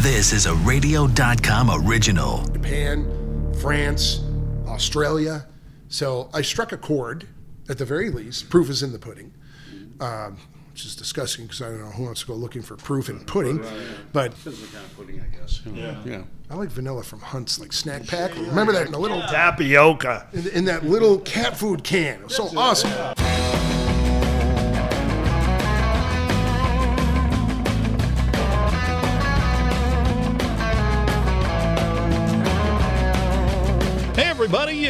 This is a radio.com original. Japan, France, Australia. So I struck a chord, at the very least. Proof is in the pudding, um, which is disgusting because I don't know who wants to go looking for proof in pudding. But Depends what kind of pudding, I guess. Yeah. Yeah. I like vanilla from Hunt's, like snack pack. Remember that in the little Tapioca. in, in that little cat food can. It was so awesome. Hey,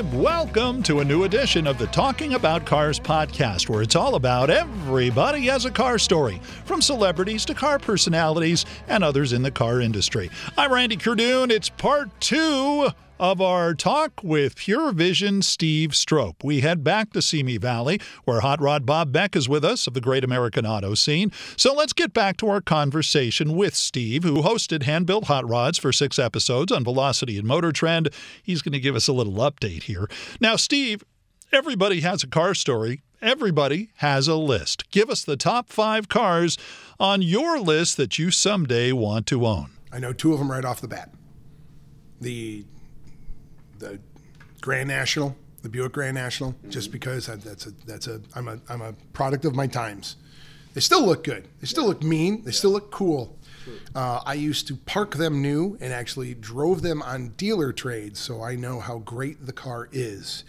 welcome to a new edition of the Talking About Cars podcast, where it's all about everybody has a car story, from celebrities to car personalities and others in the car industry. I'm Randy Cardoon. It's part two of our talk with Pure Vision Steve Strope. We head back to Simi Valley, where Hot Rod Bob Beck is with us of the great American auto scene. So let's get back to our conversation with Steve, who hosted Hand Built Hot Rods for six episodes on Velocity and Motor Trend. He's going to give us a little update here. Now, Steve, everybody has a car story. Everybody has a list. Give us the top five cars on your list that you someday want to own. I know two of them right off the bat. The the Grand National, the Buick Grand National, just because I, that's a that's a I'm a I'm a product of my times. They still look good. They still look mean. They still look cool. Uh, I used to park them new and actually drove them on dealer trades, so I know how great the car is.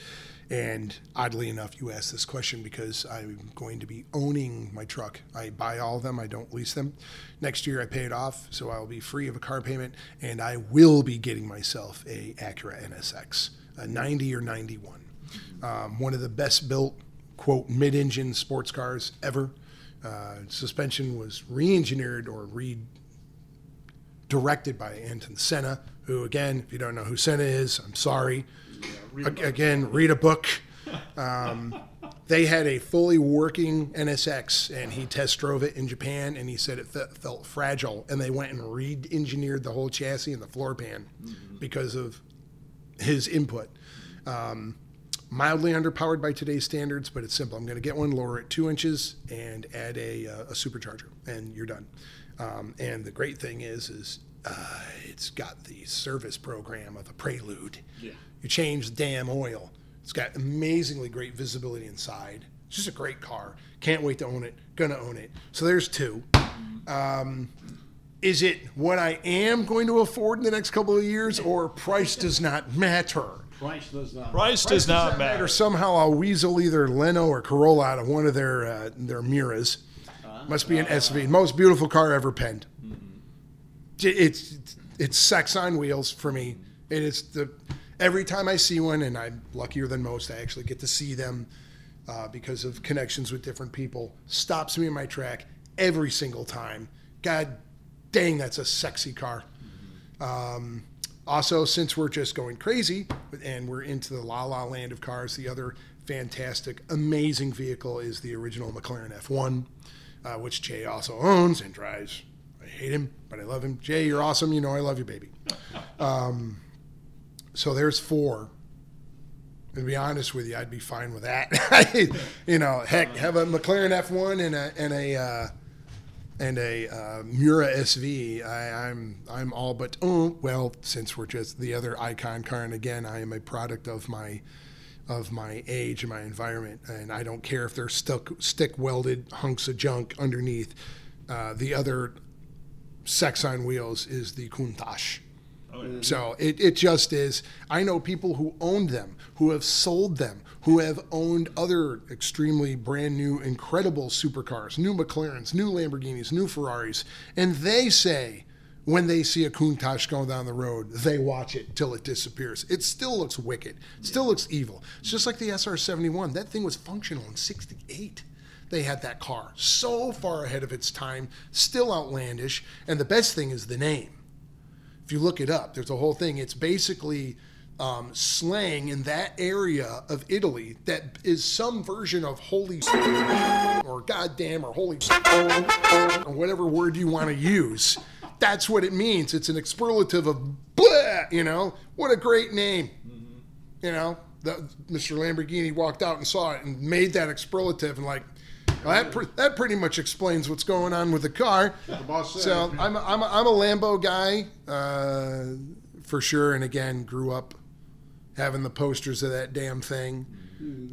And oddly enough, you asked this question because I'm going to be owning my truck. I buy all of them, I don't lease them. Next year, I pay it off, so I'll be free of a car payment, and I will be getting myself a Acura NSX, a 90 or 91. Um, one of the best built, quote, mid engine sports cars ever. Uh, suspension was re engineered or re directed by Ayrton Senna, who, again, if you don't know who Senna is, I'm sorry. Ag- Again, read a book. Um, they had a fully working NSX, and he test drove it in Japan, and he said it fe- felt fragile. And they went and re engineered the whole chassis and the floor pan because of his input. Um, mildly underpowered by today's standards, but it's simple. I'm going to get one, lower it two inches, and add a, uh, a supercharger, and you're done. Um, and the great thing is, is uh, it's got the service program of a Prelude. Yeah. You change the damn oil. It's got amazingly great visibility inside. It's just a great car. Can't wait to own it. Gonna own it. So there's two. Um, is it what I am going to afford in the next couple of years, or price does not matter? Price does not. Price does not matter. Or somehow I'll weasel either Leno or Carolla out of one of their uh, their Miuras. Must be an SV, most beautiful car ever penned. J- It's it's sex on wheels for me. It is the every time I see one, and I'm luckier than most. I actually get to see them uh, because of connections with different people. Stops me in my track every single time. God dang, that's a sexy car. Um, also, since we're just going crazy and we're into the la la land of cars, the other fantastic, amazing vehicle is the original McLaren F1, uh, which Jay also owns and drives. I hate him, but I love him. Jay, you're awesome. You know I love you, baby. Um, so there's four. And to be honest with you, I'd be fine with that. you know, heck, have a McLaren F1 and a and a uh, and a uh, Miura SV. I, I'm I'm all but oh well. Since we're just the other icon car, and again, I am a product of my of my age and my environment, and I don't care if they're stuck stick welded hunks of junk underneath. Uh, the other sex on wheels is the Countach. Mm-hmm. So it, it just is. I know people who owned them, who have sold them, who have owned other extremely brand new, incredible supercars, new McLarens, new Lamborghinis, new Ferraris, and they say when they see a Countach going down the road, they watch it till it disappears. It still looks wicked. Still looks evil. It's just like the SR 71. That thing was functional in 68 they had that car so far ahead of its time, still outlandish, and the best thing is the name if you look it up, there's a whole thing. It's basically um, slang in that area of Italy that is some version of holy or goddamn or holy or whatever word you want to use. That's what it means. It's an expletive of blah, you know? What a great name. You know, the, Mr. Lamborghini walked out and saw it and made that expletive and like, Well, that, pre- that pretty much explains what's going on with the car. The boss said. So I'm a, I'm a, I'm a Lambo guy uh, for sure, and again grew up having the posters of that damn thing,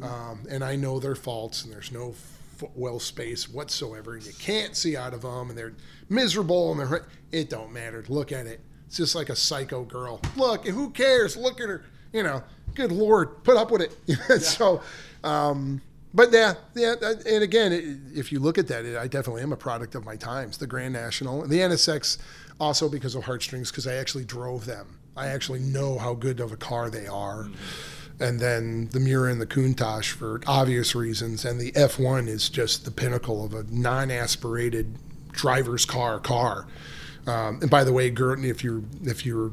um, and I know their faults, and there's no footwell space whatsoever, and you can't see out of them, and they're miserable, and they're it don't matter. Look at it. It's just like a psycho girl. Look, who cares? Look at her. You know, good lord, put up with it. so. Um, but yeah, yeah, and again, if you look at that, I definitely am a product of my times. The Grand National, and the NSX, also because of heartstrings, because I actually drove them. I actually know how good of a car they are. And then the Miura and the Countach for obvious reasons, and the F1 is just the pinnacle of a non-aspirated driver's car car. Um, and by the way, Gordon, if you're if your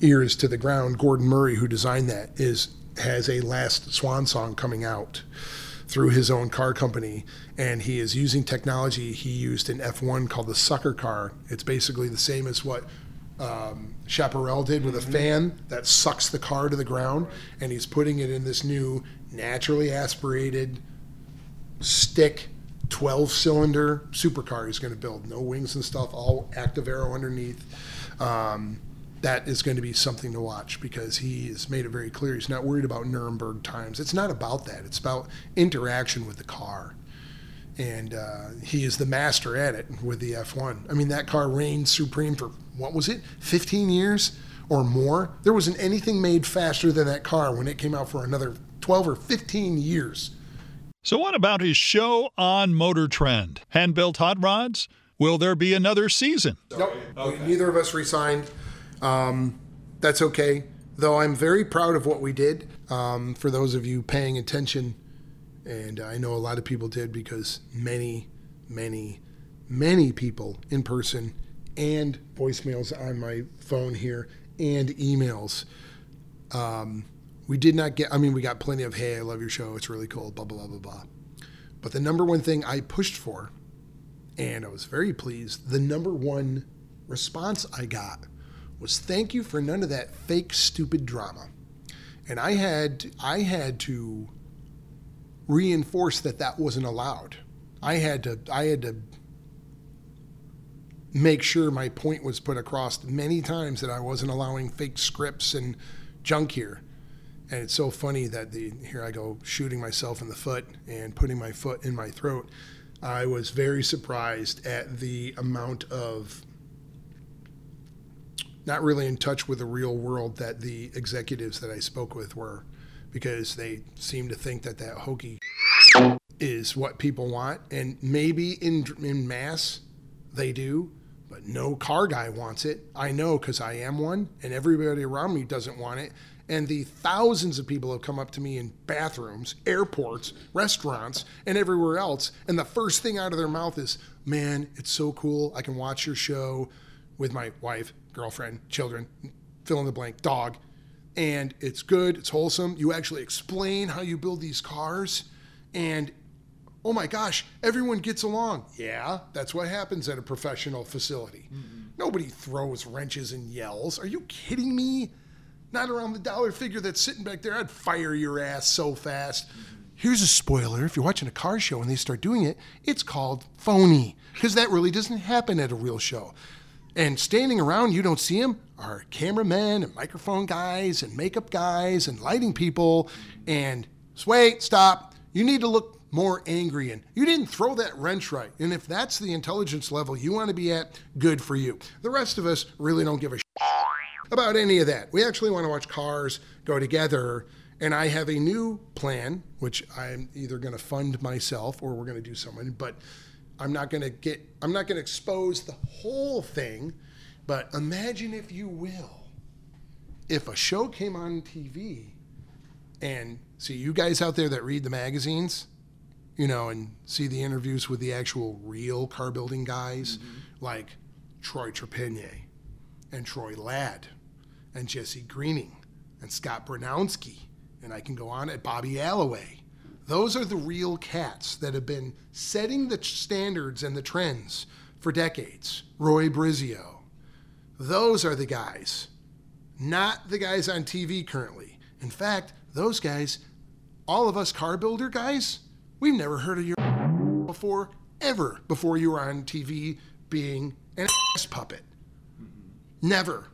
ears to the ground, Gordon Murray, who designed that, is has a last swan song coming out through his own car company and he is using technology he used in F1 called the sucker car. It's basically the same as what um, Chaparral did with a fan that sucks the car to the ground and he's putting it in this new naturally aspirated stick 12 cylinder supercar he's going to build. No wings and stuff all active aero underneath. Um, that is going to be something to watch because he has made it very clear he's not worried about Nürburgring times. It's not about that. It's about interaction with the car. And uh, he is the master at it with the F1. I mean, that car reigned supreme for, what was it, 15 years or more? There wasn't anything made faster than that car when it came out for another 12 or 15 years. So, what about his show on Motor Trend? Hand built hot rods? Will there be another season? Nope. Neither of us resigned. Um, that's okay. Though I'm very proud of what we did. Um, for those of you paying attention, and I know a lot of people did because many, many, many people in person and voicemails on my phone here and emails. Um, we did not get, I mean, we got plenty of, hey, I love your show. It's really cool, blah, blah, blah, blah, blah. But the number one thing I pushed for, and I was very pleased, the number one response I got was thank you for none of that fake stupid drama. And i had i had to reinforce that that wasn't allowed. I had to i had to make sure my point was put across many times that i wasn't allowing fake scripts and junk here. And it's so funny that the here i go shooting myself in the foot and putting my foot in my throat. I was very surprised at the amount of not really in touch with the real world that the executives that I spoke with were, because they seem to think that that hokey is what people want, and maybe in in mass they do, but no car guy wants it. I know because I am one, and everybody around me doesn't want it. And the thousands of people have come up to me in bathrooms, airports, restaurants, and everywhere else, and the first thing out of their mouth is, "Man, it's so cool! I can watch your show." With my wife, girlfriend, children, fill in the blank, dog. And it's good, it's wholesome. You actually explain how you build these cars. And oh my gosh, everyone gets along. Yeah, that's what happens at a professional facility. Mm-hmm. Nobody throws wrenches and yells. Are you kidding me? Not around the dollar figure that's sitting back there. I'd fire your ass so fast. Mm-hmm. Here's a spoiler if you're watching a car show and they start doing it, it's called phony because that really doesn't happen at a real show. And standing around, you don't see them, are cameramen and microphone guys and makeup guys and lighting people. And wait, stop. You need to look more angry and you didn't throw that wrench right. And if that's the intelligence level you want to be at, good for you. The rest of us really don't give a about any of that. We actually want to watch cars go together. And I have a new plan, which I'm either going to fund myself or we're going to do something. But I'm not going to get, I'm not going to expose the whole thing, but imagine, if you will, if a show came on TV and see you guys out there that read the magazines, you know, and see the interviews with the actual real car building guys mm-hmm. like Troy Trepanier and Troy Ladd and Jesse Greening and Scott Bronowski, and I can go on at Bobby Alloway those are the real cats that have been setting the standards and the trends for decades. Roy Brizio. Those are the guys, not the guys on TV currently. In fact, those guys, all of us car builder guys, we've never heard of your before, ever before you were on TV being an ass puppet. Mm-hmm. Never.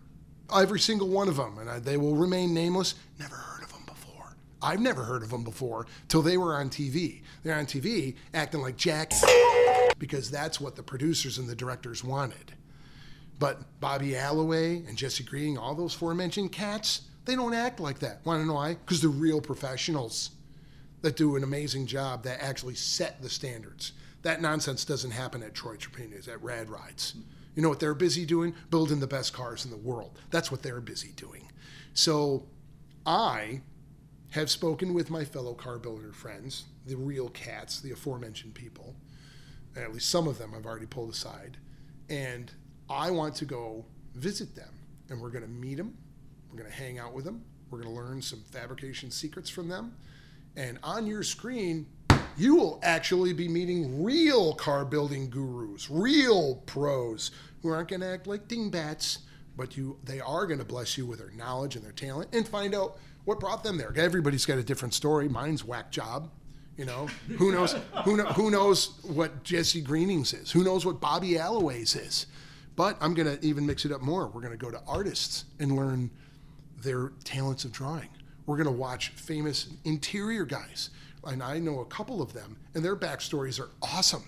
Every single one of them, and I, they will remain nameless. Never heard of them before. I've never heard of them before till they were on TV. They're on TV acting like Jack because that's what the producers and the directors wanted. But Bobby Alloway and Jesse Green, all those aforementioned cats, they don't act like that. Want to know why? Because they're real professionals that do an amazing job that actually set the standards. That nonsense doesn't happen at Troy Trepaniers, at Rad Rides. You know what they're busy doing? Building the best cars in the world. That's what they're busy doing. So I have spoken with my fellow car builder friends, the real cats, the aforementioned people. At least some of them I've already pulled aside. And I want to go visit them. And we're going to meet them. We're going to hang out with them. We're going to learn some fabrication secrets from them. And on your screen, you will actually be meeting real car building gurus, real pros who aren't going to act like dingbats, but you they are going to bless you with their knowledge and their talent and find out what brought them there. Everybody's got a different story. Mine's whack job. You know, who knows who, who knows what Jesse Greenings is? Who knows what Bobby Alloway's is? But I'm going to even mix it up more. We're going to go to artists and learn their talents of drawing. We're going to watch famous interior guys and I know a couple of them, and their backstories are awesome.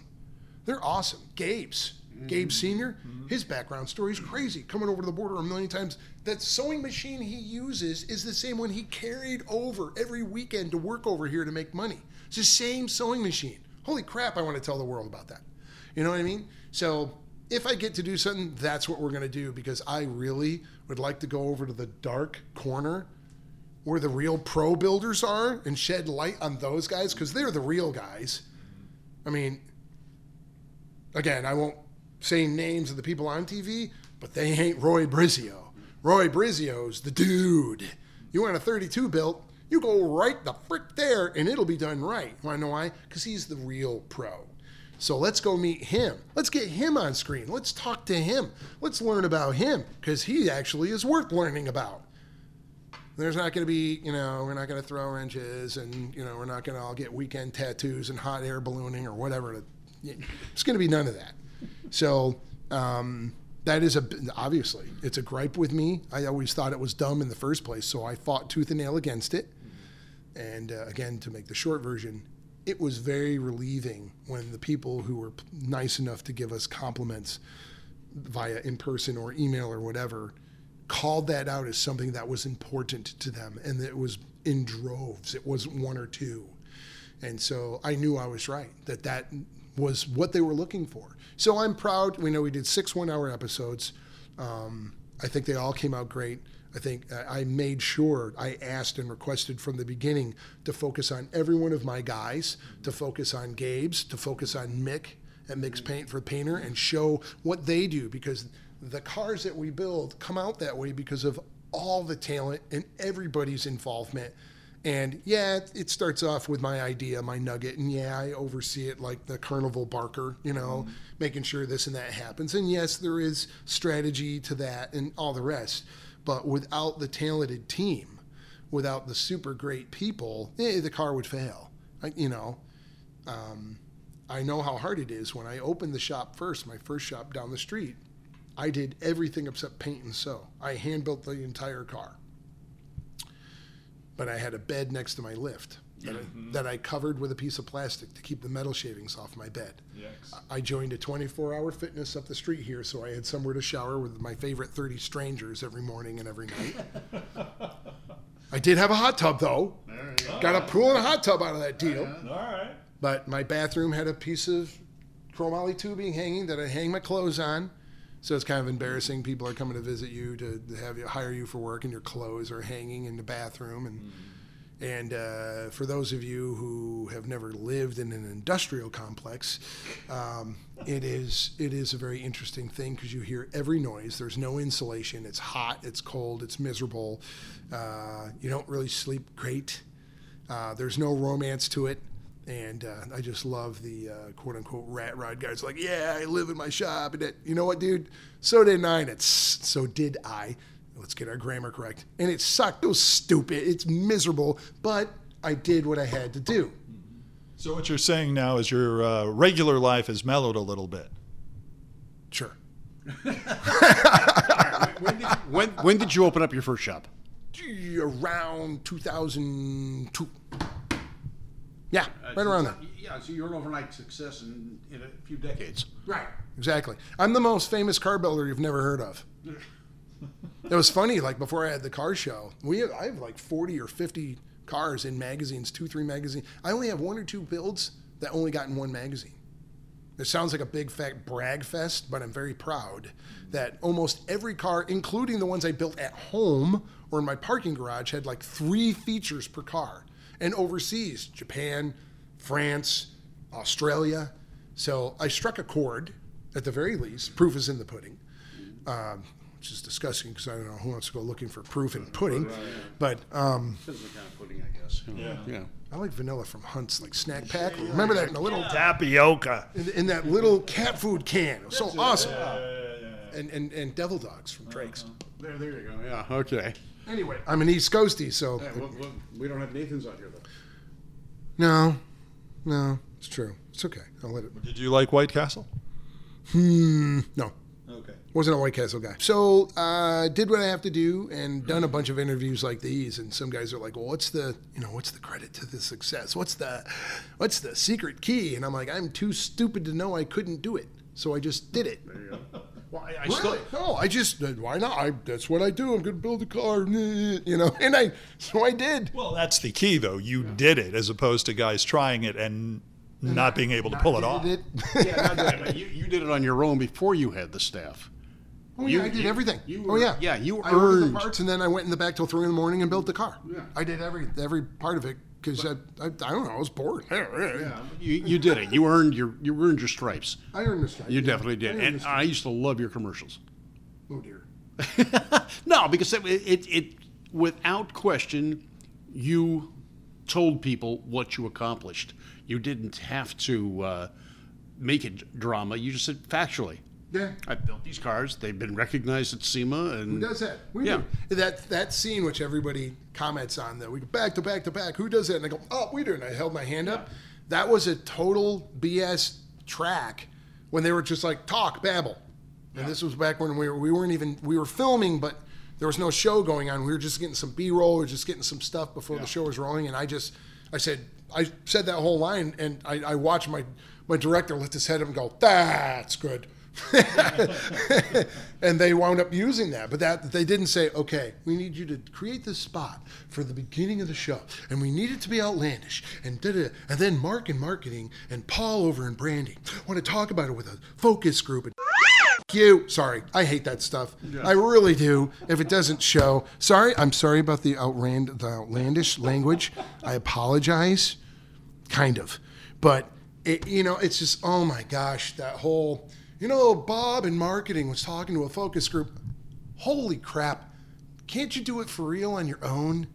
They're awesome. Gabe's, mm-hmm. Gabe Senior, mm-hmm. his background story is crazy. Coming over to the border a million times. That sewing machine he uses is the same one he carried over every weekend to work over here to make money. It's the same sewing machine. Holy crap! I want to tell the world about that. You know what I mean? So if I get to do something, that's what we're going to do because I really would like to go over to the dark corner where the real pro builders are and shed light on those guys because they're the real guys. I mean, again, I won't say names of the people on TV, but they ain't Roy Brizio. Roy Brizio's the dude. You want a 32 built, you go right the frick there and it'll be done right. Want to know why? Because he's the real pro. So let's go meet him. Let's get him on screen. Let's talk to him. Let's learn about him because he actually is worth learning about. There's not going to be, you know, we're not going to throw wrenches and, you know, we're not going to all get weekend tattoos and hot air ballooning or whatever. It's going to be none of that. So, um, that is a obviously it's a gripe with me. I always thought it was dumb in the first place, so I fought tooth and nail against it. And uh, again, to make the short version, it was very relieving when the people who were nice enough to give us compliments via in person or email or whatever called that out as something that was important to them and it was in droves it wasn't one or two and so i knew i was right that that was what they were looking for. So i'm proud. We know we did six one hour episodes. Um, i think they all came out great. I think i made sure i asked and requested from the beginning to focus on every one of my guys to focus on gabe's to focus on mick at Mick's Paint for Painter and show what they do because the cars that we build come out that way because of all the talent and everybody's involvement. And yeah, it starts off with my idea, my nugget, and yeah, I oversee it like the carnival barker, you know, mm-hmm. making sure this and that happens. And yes, there is strategy to that and all the rest. But without the talented team, without the super great people, eh, the car would fail. I, you know, um, I know how hard it is when I opened the shop first, my first shop down the street. I did everything except paint and sew. I hand built the entire car. But I had a bed next to my lift that, mm-hmm. I, that I covered with a piece of plastic to keep the metal shavings off my bed. Yes. I joined a 24 hour fitness up the street here, so I had somewhere to shower with my favorite 30 strangers every morning and every night. I did have a hot tub, though. Go. Got a pool and a hot tub out of that deal. All right. But my bathroom had a piece of chromoly tubing hanging that I hang my clothes on. So it's kind of embarrassing. People are coming to visit you to, have you hire you for work, and your clothes are hanging in the bathroom. And mm-hmm. and uh, for those of you who have never lived in an industrial complex, um, it is it is a very interesting thing because you hear every noise. There's no insulation. It's hot. It's cold. It's miserable. Uh, you don't really sleep great. Uh, there's no romance to it. And uh, I just love the uh, quote unquote rat rod guys. Like, yeah, I live in my shop. And it, you know what, dude? So did I. And it's, so did I. Let's get our grammar correct. And it sucked. It was stupid. It's miserable. But I did what I had to do. So what you're saying now is your uh, regular life has mellowed a little bit. Sure. When did, you, when, when did you open up your first shop? Around 2002. Yeah, uh, right around there. Yeah, so you're an overnight success in, in a few decades. Right. Exactly. I'm the most famous car builder you've never heard of. It was funny, like before I had the car show, we have, I have like 40 or 50 cars in magazines, two, three magazines. I only have one or two builds that only got in one magazine. It sounds like a big fat brag fest, but I'm very proud that almost every car, including the ones I built at home or in my parking garage, had like three features per car. And overseas, Japan, France, Australia. So I struck a chord, at the very least. Proof is in the pudding, um, which is disgusting because I don't know who wants to go looking for proof in pudding. But um, Depends what kind of pudding, I guess. Yeah. Yeah. I like vanilla from Hunt's, like snack pack. Remember that in the little Tapioca. in, in that little cat food can. It was so awesome. And, and and devil dogs from Drake's. There, there you go. Yeah. Okay. Anyway, I'm an East Coastie, so Yeah, well, well, we don't have Nathan's out here though. no, no, it's true. It's okay. I'll let it. Did you like White Castle? Hmm. No, Okay. wasn't a White Castle guy. So uh, did what I have to do and done a bunch of interviews like these. And some guys are like, "Well, what's the you know what's the credit to the success? What's the what's the secret key?" And I'm like, "I'm too stupid to know I couldn't do it, so I just did it." There you go. Well, I, I Really? still. No, I just uh, why not? I, that's what I do. I'm going to build a car, you know. And I so I did. Well, that's the key, though. You did it as opposed to guys trying it and not being able to pull it off. Did Yeah, not it, you, you did it on your own before you had the staff. Oh You- yeah, I did you- everything. you oh yeah, yeah, you I ordered earned- the parts, and then I went in the back till three in the morning and built the car. Yeah. I did every every part of it because I, I I don't know I was bored. Yeah, you, you did it. You earned your you earned your stripes. I earned this. You definitely did. I And. I used to love your commercials. oh dear. no, because it, it, it, without question, you told people what you accomplished. You didn't have to uh, make it drama. You just said factually. Yeah. I built these cars. They've been recognized at SEMA, and Who does that? We Yeah. do. That that scene which everybody comments on that we go back to back to back. Who does that? And I go, oh, we do. And I held my hand up. That was a total BS track when they were just like talk babble. And this was back when we were we weren't even we were filming, but there was no show going on. We were just getting some B roll or just getting some stuff before the show was rolling. And I just I said I said that whole line, and I, I watched my my director lift his head up and go, "That's good." and they wound up using that, but that they didn't say, "Okay, we need you to create this spot for the beginning of the show, and we need it to be outlandish." And da da, and then Mark in marketing and Paul over in branding want to talk about it with a focus group. And you, sorry, I hate that stuff. I really do. If it doesn't show, sorry, I'm sorry about the outrand the outlandish language. I apologize kind of but it, you know it's just oh my gosh that whole you know bob in marketing was talking to a focus group. Holy crap can't you do it for real on your own?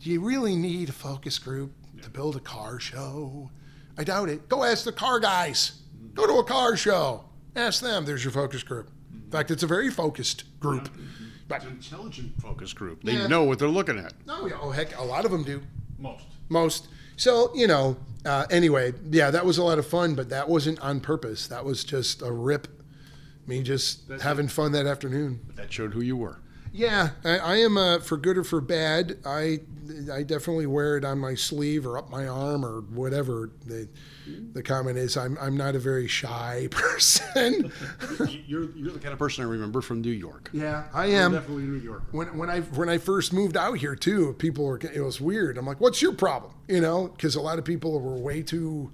Do you really need a focus group to build a car show? I doubt it. Go ask the car guys. Go to a car show. Ask them. There's your focus group. In mm-hmm. fact it's a very focused group. But intelligent focus group. They Yeah. know what they're looking at. no yeah, oh heck a lot of them do. Most. most. So you know, uh, anyway, yeah, that was a lot of fun, but that wasn't on purpose. That was just a rip. Me just having fun that afternoon. But that showed who you were. Yeah, I, I am uh, for good or for bad. I I definitely wear it on my sleeve or up my arm or whatever. The the comment is I'm I'm not a very shy person. You're, you're the kind of person I remember from New York. yeah, I am. Definitely New York. when when I when I first moved out here too, people were it was weird. I'm like, what's your problem? You know, because a lot of people were way too,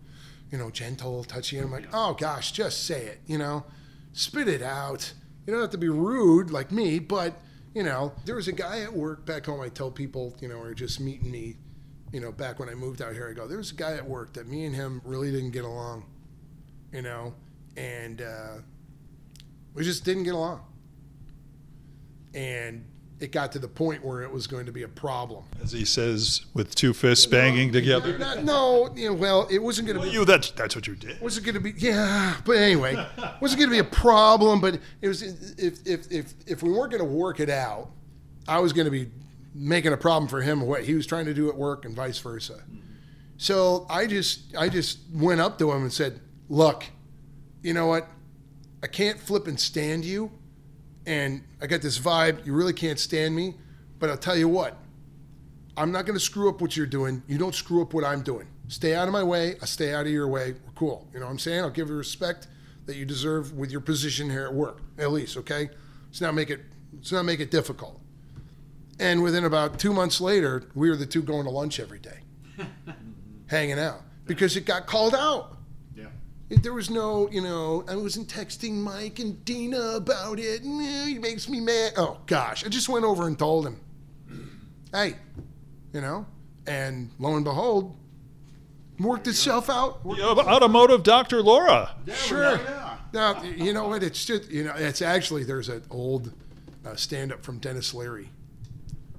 you know, gentle, touchy. And I'm like, oh gosh, just say it. You know, spit it out. You don't have to be rude like me, but you know, there was a guy at work back home. I tell people, you know, are just meeting me. You know, back when I moved out here, I go, there was a guy at work that me and him really didn't get along. You know, and uh, we just didn't get along and it got to the point where it was going to be a problem. As he says, with two fists banging together. Not, no, you know, well, it wasn't going to Well, be. you, that's, that's what you did. wasn't going to be yeah, but anyway, wasn't going to be a problem. But it was if if if if we weren't going to work it out, I was going to be making a problem for him. What he was trying to do at work and vice versa. So I just I just went up to him and said, "Look, you know what? I can't flip and stand you, and I got this vibe. You really can't stand me, but I'll tell you what. I'm not going to screw up what you're doing. You don't screw up what I'm doing. Stay out of my way. I stay out of your way. We're cool. You know what I'm saying? I'll give you respect that you deserve with your position here at work, at least. Okay. Let's not make it. Let's not make it difficult." And within about two months later, we were the two going to lunch every day, hanging out because it got called out. Yeah. There was no, you know, I wasn't texting Mike and Dina about it. and, eh, He makes me mad. Oh, gosh. I just went over and told him, hey, you know, and lo and behold, worked itself out. The automotive Dr. Laura. Sure. Yeah. Now, you know what? It's just, you know, it's actually, there's an old uh, stand up from Denis Leary.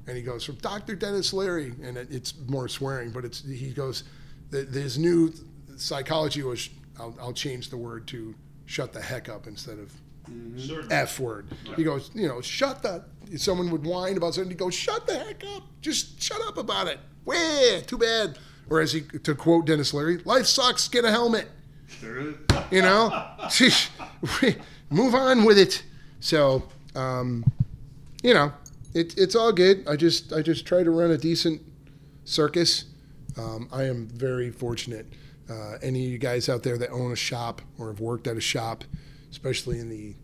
And he goes, from Dr. Denis Leary. And it, it's more swearing, but it's, he goes, th- his new psychology was, I'll, I'll change the word to shut the heck up instead of F word. He goes, you know, shut the, someone would whine about something. He goes, shut the heck up. Just shut up about it. Way too bad. Or as he, to quote Denis Leary, life sucks, get a helmet Sure. you know move on with it so um, you know it, it's all good. I just i just try to run a decent circus. Um, i am very fortunate. Uh, any of you guys out there that own a shop or have worked at a shop especially in the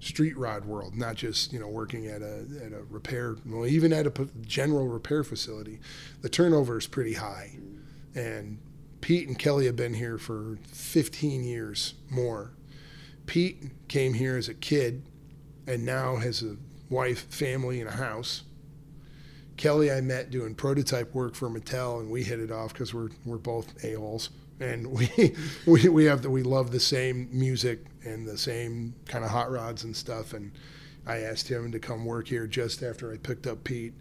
street rod world not just you know working at a, at a repair well even at a general repair facility the turnover is pretty high. And Pete and Kelly have been here for 15 years more. Pete came here as a kid and now has a wife, family, and a house. Kelly, I met doing prototype work for Mattel, and we hit it off because we're we're both a holes, and we we we have the, we love the same music and the same kind of hot rods and stuff. And I asked him to come work here just after I picked up Pete,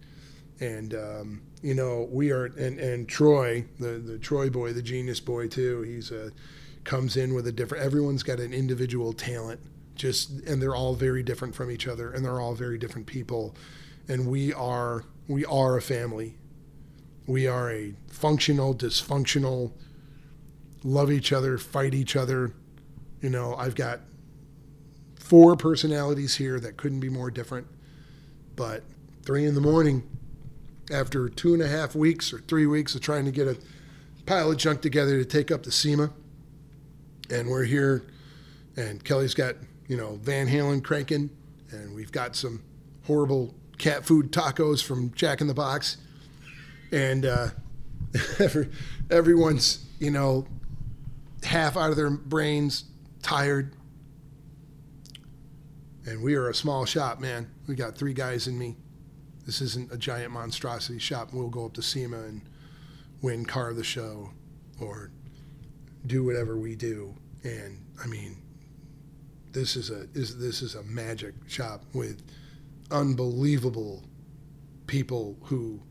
and um, you know we are and and Troy, the the Troy boy, the genius boy too. He's a comes in with a different. Everyone's got an individual talent, just and they're all very different from each other, and they're all very different people, and we are we are a family. We are a functional, dysfunctional, love each other, fight each other. You know, I've got four personalities here that couldn't be more different. But three in the morning, after two and a half weeks or three weeks of trying to get a pile of junk together to take up the SEMA, and we're here, and Kelly's got you know Van Halen cranking, and we've got some horrible cat food tacos from Jack in the Box, and uh, everyone's you know half out of their brains, tired, and we are a small shop, man. We got three guys in me. This isn't a giant monstrosity shop. We'll go up to SEMA and win car of the show, or do whatever we do. And I mean, this is a is this is a magic shop with unbelievable people who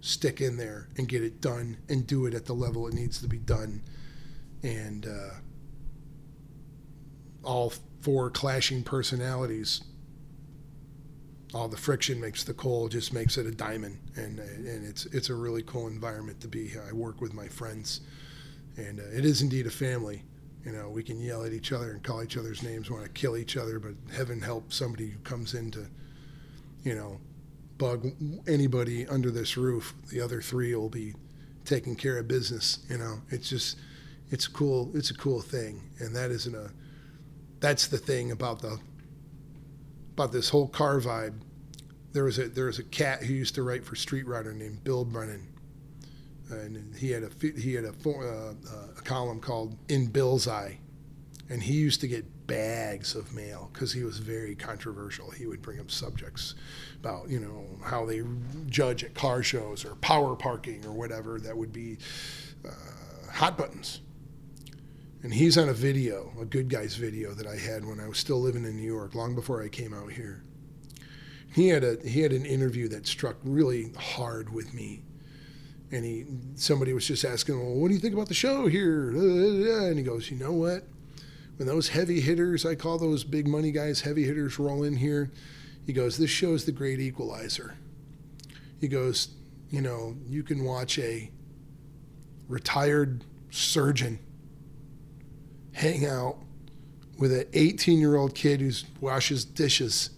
stick in there and get it done and do it at the level it needs to be done. And uh, all four clashing personalities all the friction makes the coal just makes it a diamond and and it's it's a really cool environment to be here. I work with my friends and uh, it is indeed a family you know we can yell at each other and call each other's names want to kill each other but heaven help somebody who comes in to you know bug anybody under this roof the other three will be taking care of business you know it's just it's cool it's a cool thing and that isn't a that's the thing about the about this whole car vibe. There was a there was a cat who used to write for Street Rodder named Bill Brennan, and he had a he had a, uh, uh, a column called In Bill's Eye, and he used to get bags of mail because he was very controversial. He would bring up subjects about you know how they judge at car shows or power parking or whatever that would be uh, hot buttons and he's on a video, a good guys video that I had when I was still living in New York, long before I came out here. He had a he had an interview that struck really hard with me, and he somebody was just asking, well, what do you think about the show here? And he goes, you know what? When those heavy hitters, I call those big money guys heavy hitters, roll in here, he goes, this show's the great equalizer. He goes, you know, you can watch a retired surgeon hang out with an 18 year old kid who washes dishes,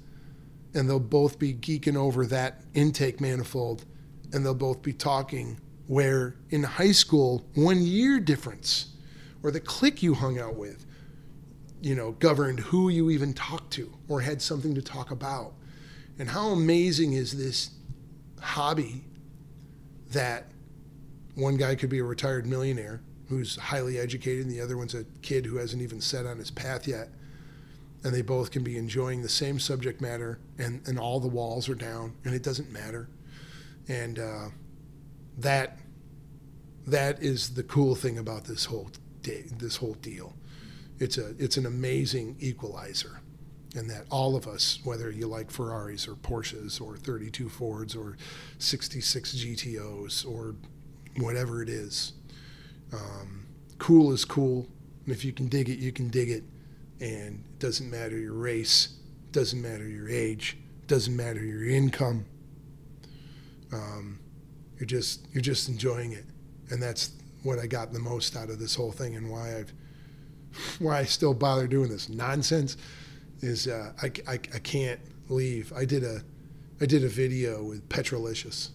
and they'll both be geeking over that intake manifold, and they'll both be talking. Where in high school, one year difference, or the clique you hung out with, you know, governed who you even talked to or had something to talk about. And how amazing is this hobby that one guy could be a retired millionaire who's highly educated, and the other one's a kid who hasn't even set on his path yet. And they both can be enjoying the same subject matter, and, and all the walls are down, and it doesn't matter. And uh, that that is the cool thing about this whole day, this whole deal. It's a it's an amazing equalizer, and that all of us, whether you like Ferraris or Porsches or 32 Fords or 66 GTOs or whatever it is, um, cool is cool. And if you can dig it, you can dig it. And it doesn't matter your race, doesn't matter your age, doesn't matter your income. Um, you're just you're just enjoying it, and that's what I got the most out of this whole thing, and why I've why I still bother doing this nonsense is uh, I, I, I can't leave. I did a I did a video with Petrolicious,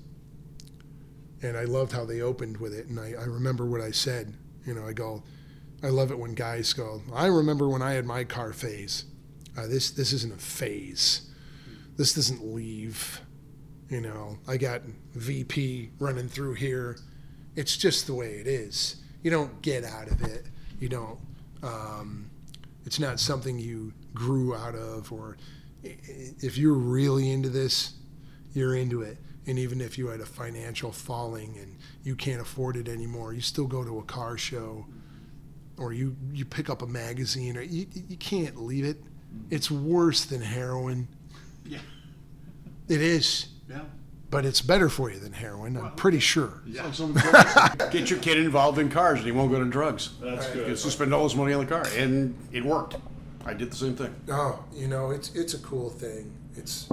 and I loved how they opened with it, and I, I remember what I said. You know, I go, I love it when guys go. I remember when I had my car phase. Uh, this this isn't a phase. This doesn't leave. You know, I got VP running through here. It's just the way it is. You don't get out of it. You don't. Um, it's not something you grew out of, or if you're really into this, you're into it. And even if you had a financial falling and you can't afford it anymore, you still go to a car show, or you you pick up a magazine, or you you can't leave it. It's worse than heroin. Yeah. It is Yeah. but it's better for you than heroin. I'm pretty sure. Yeah. Get your kid involved in cars and he won't go to drugs. That's He good. gets to spend all his money on the car. And it worked. I did the same thing. Oh, you know, it's it's a cool thing. It's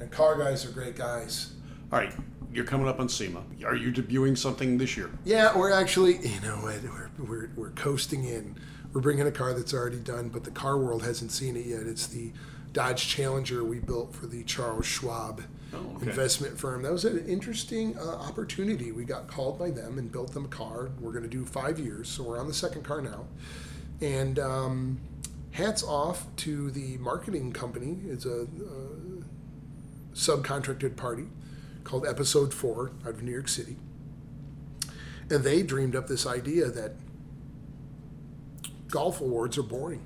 and car guys are great guys. All right. You're coming up on SEMA. Are you debuting something this year? Yeah, we're actually, you know what, we're, we're, we're coasting in. We're bringing a car that's already done, but the car world hasn't seen it yet. It's the Dodge Challenger we built for the Charles Schwab Oh, okay. investment firm. That was an interesting uh, opportunity. We got called by them and built them a car. We're going to do five years, so we're on the second car now. And um, hats off to the marketing company. It's a uh, subcontracted party called Episode 4 out of New York City. And they dreamed up this idea that golf awards are boring.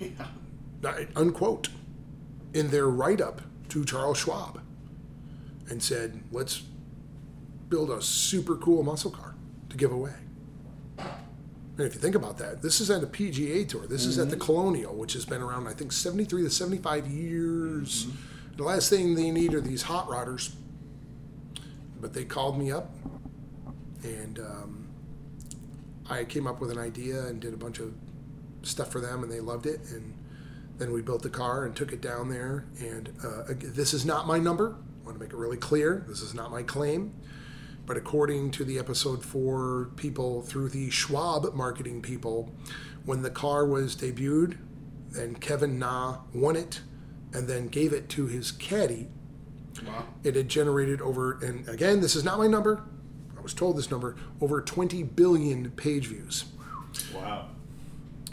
I- Unquote. In their write up to Charles Schwab and said, let's build a super cool muscle car to give away. And if you think about that, this is at a PGA tour. This is at the Colonial, which has been around, I think, 73 to 75 years. The last thing they need are these hot rodders. But they called me up, and um, I came up with an idea and did a bunch of stuff for them, and they loved it. And then we built the car and took it down there. And uh, this is not my number. I want to make it really clear. This is not my claim. But according to the episode four people through the Schwab marketing people, when the car was debuted, and Kevin Na won it and then gave it to his caddy, it had generated over, and again, this is not my number. I was told this number, over 20 billion page views. Wow.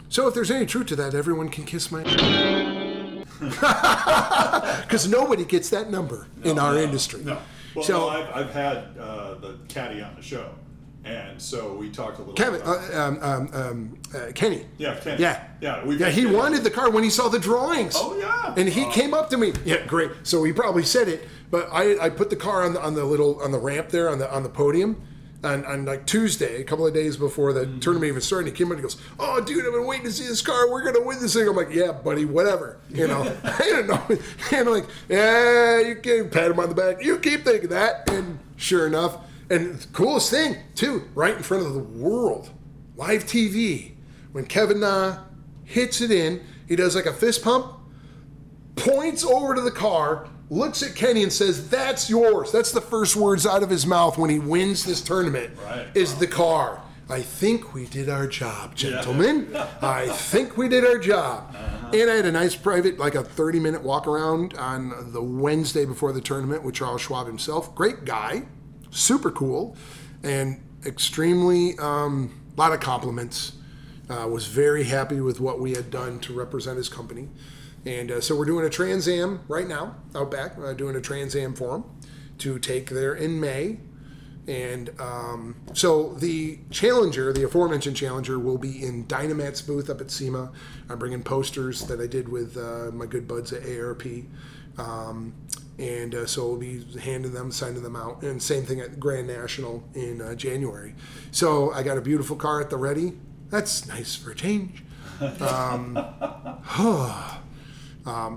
So if there's any truth to that, everyone can kiss my. Ass. Because nobody gets that number in our industry. No. Well, So- no, I've, I've had uh, the caddy on the show, and so we talked a little. Kevin, bit about uh, um, um, um, uh, Kenny. Yeah, Kenny. Yeah, Yeah, we've- yeah. He wanted the car when he saw the drawings. Oh, yeah. And he Oh. came up to me. Yeah, great. So he probably said it, but I, I put the car on the on the little on the ramp there on the on the podium. On, like Tuesday, a couple of days before the Mm-hmm. tournament even started, he came up and he goes, "Oh, dude, I've been waiting to see this car. We're gonna win this thing." I'm like, "Yeah, buddy, whatever." You know, I don't know. And I'm like, "Yeah, you can pat him on the back. You keep thinking that." And sure enough, and the coolest thing too, right in front of the world, live TV, when Kevin Na hits it in, he does like a fist pump, points over to the car, looks at Kenny and says, "That's yours." That's the first words out of his mouth when he wins this tournament. Right. Is the car. I think we did our job, gentlemen. I think we did our job. And I had a nice private, like a 30 minute walk around on the Wednesday before the tournament with Charles Schwab himself. Great guy, super cool, and extremely, um, a lot of compliments. Uh, was very happy with what we had done to represent his company. And uh, so we're doing a Trans Am right now, out back, uh, doing a Trans Am for him to take there in May. And um, so the Challenger, the aforementioned Challenger, will be in Dynamat's booth up at SEMA. I'm bringing posters that I did with uh, my good buds at ARP. Um, and uh, so we'll be handing them, signing them out. And same thing at Grand National in uh, January. So I got a beautiful car at the ready. That's nice for a change. Um,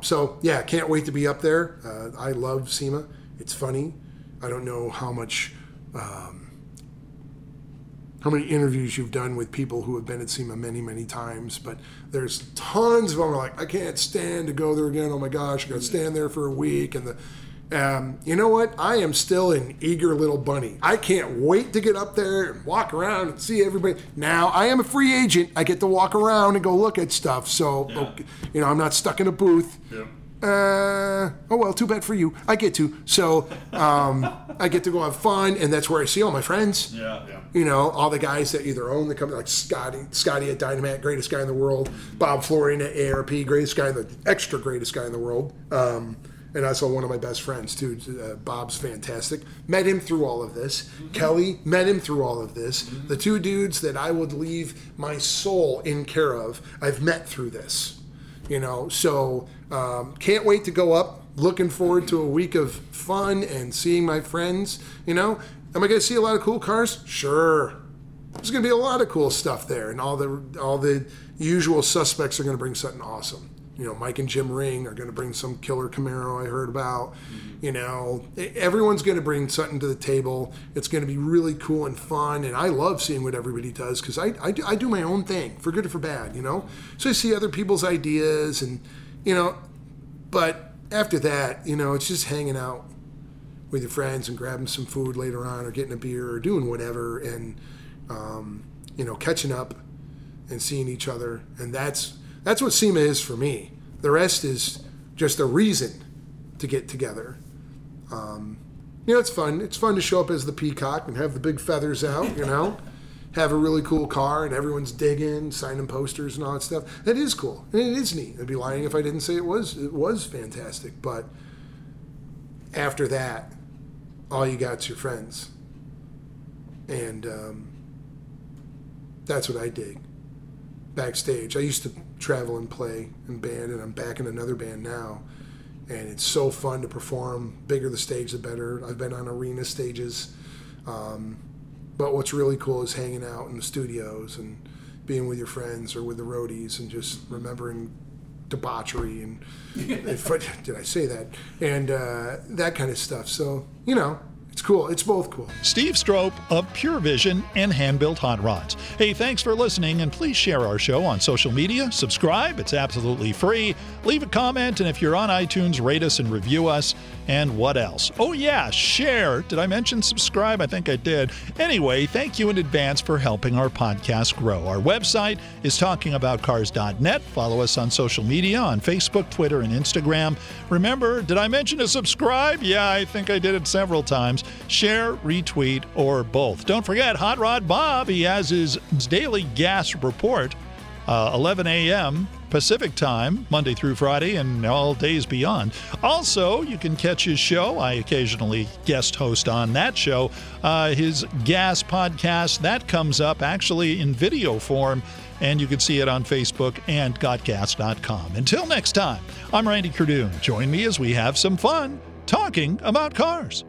so yeah, can't wait to be up there. Uh, I love SEMA. It's funny. I don't know how much, um, how many interviews you've done with people who have been at SEMA many, many times, but there's tons of them. Are like, I can't stand to go there again. Oh my gosh, I got to stand there for a week. And the, um, you know what? I am still an eager little bunny. I can't wait to get up there and walk around and see everybody. Now I am a free agent. I get to walk around and go look at stuff. So, okay, you know, I'm not stuck in a booth. Uh, oh well, too bad for you. I get to. So um, I get to go have fun, and that's where I see all my friends. Yeah, yeah. You know, all the guys that either own the company, like Scotty, Scotty at Dynamat, greatest guy in the world. Bob Florian at ARP, greatest guy in the extra greatest guy in the world. Um, and also one of my best friends too. Uh, Bob's fantastic. Met him through all of this. Kelly met him through all of this. The two dudes that I would leave my soul in care of, I've met through this you know so um, can't wait to go up looking forward to a week of fun and seeing my friends you know am i going to see a lot of cool cars sure there's going to be a lot of cool stuff there and all the all the usual suspects are going to bring something awesome you know mike and jim ring are going to bring some killer camaro i heard about you know everyone's going to bring something to the table. It's going to be really cool and fun and i love seeing what everybody does because I, I, do, I do my own thing for good or for bad you know? So i see other people's ideas and you know but after that you know it's just hanging out with your friends and grabbing some food later on or getting a beer or doing whatever and um, you know catching up and seeing each other and that's that's what SEMA is for me. The rest is just a reason to get together. Um, you know it's fun. It's fun to show up as the peacock and have the big feathers out you know? Have a really cool car and everyone's digging signing posters and all that stuff. That is cool. And it is neat. I'd be lying if i didn't say it was it was fantastic. But after that all you got's your friends. And um, that's what I dig. Backstage, I used to travel and play in band, and I'm back in another band now, and it's so fun to perform. Bigger the stage, the better. I've been on arena stages, um, but what's really cool is hanging out in the studios and being with your friends or with the roadies and just remembering debauchery and did I say that and uh, that kind of stuff. So you know, it's cool. It's both cool. Steve Strope of Pure Vision and Hand Built Hot Rods. Hey, thanks for listening, and please share our show on social media. Subscribe, it's absolutely free. Leave a comment, and if you're on iTunes, rate us and review us. And what else? Oh, yeah, share. Did I mention subscribe? I think I did. Anyway, thank you in advance for helping our podcast grow. Our website is talkingaboutcars.net. Follow us on social media on Facebook, Twitter, and Instagram. Remember, did I mention to subscribe? Yeah, I think I did it several times. Share, retweet, or both. Don't forget, Hot Rod Bob, he has his daily gas report, uh, 11 a.m. Pacific time, Monday through Friday, and all days beyond. Also, you can catch his show. I occasionally guest host on that show. Uh, his gas podcast, that comes up actually in video form, and you can see it on Facebook and gotgas.com. Until next time, I'm Randy Cardoon. Join me as we have some fun talking about cars.